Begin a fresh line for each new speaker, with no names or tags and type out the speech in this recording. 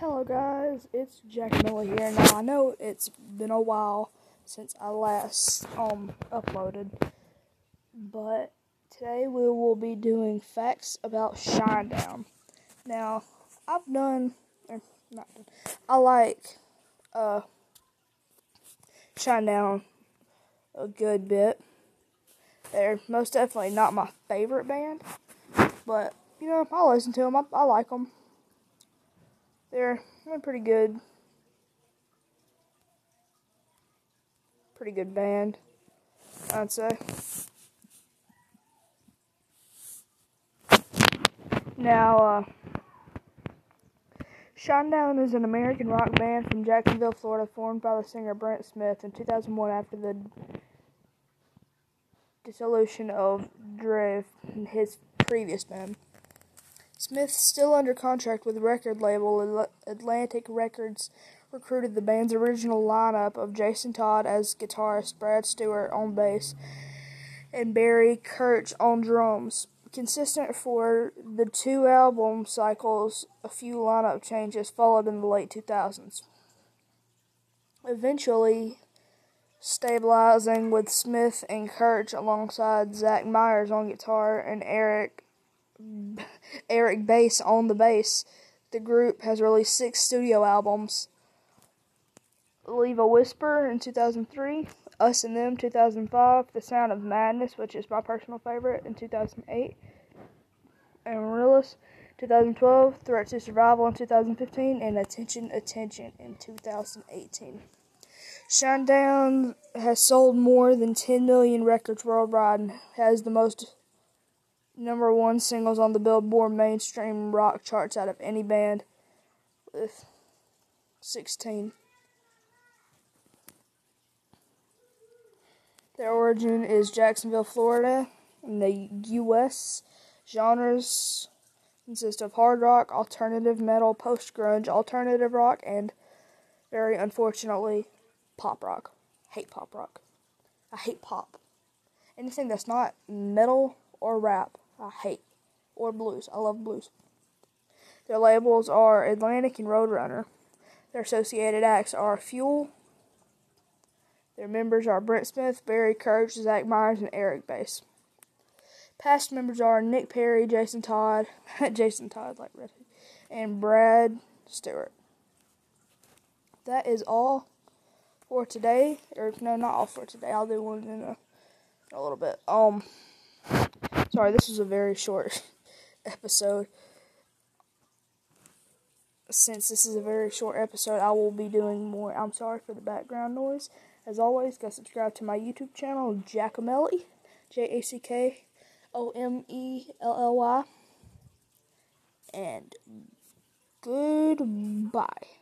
Hello guys, it's Jack Miller here. Now I know it's been a while since I last um uploaded, but today we will be doing facts about Shinedown. Now I've done, or not done, I like uh Shinedown a good bit. They're most definitely not my favorite band, but you know I listen to them. I, I like them. They're, they're pretty good. Pretty good band, I'd say. Now, uh, Shinedown is an American rock band from Jacksonville, Florida, formed by the singer Brent Smith in 2001 after the dissolution of Drive, his previous band. Smith, still under contract with record label Atlantic Records, recruited the band's original lineup of Jason Todd as guitarist, Brad Stewart on bass, and Barry Kerch on drums. Consistent for the two album cycles, a few lineup changes followed in the late 2000s. Eventually, stabilizing with Smith and Kerch alongside Zach Myers on guitar and Eric Eric Bass on the bass. The group has released six studio albums. Leave a Whisper in 2003, Us and Them 2005, The Sound of Madness, which is my personal favorite, in 2008, and Amaryllis 2012, Threat to Survival in 2015, and Attention Attention in 2018. Shinedown has sold more than 10 million records worldwide and has the most number one singles on the Billboard mainstream rock charts out of any band with 16. Their origin is Jacksonville, Florida. In the U.S., genres consist of hard rock, alternative metal, post grunge, alternative rock, and very unfortunately, pop rock. hate pop rock. I hate pop. Anything that's not metal or rap I hate. Or blues. I love blues. Their labels are Atlantic and Roadrunner. Their associated acts are Fuel. Their members are Brent Smith, Barry Kerch, Zach Myers, and Eric Bass. Past members are Nick Perri, Jason Todd, Jason Todd, like Red Hood, and Brad Stewart. That is all for today. Or no, not all for today. I'll do one in a, in a little bit. Um. Sorry, this was a very short episode. Since this is a very short episode, I will be doing more. I'm sorry for the background noise. As always, go subscribe to my YouTube channel, Jackomelly, J A C K O M E L L Y. And goodbye.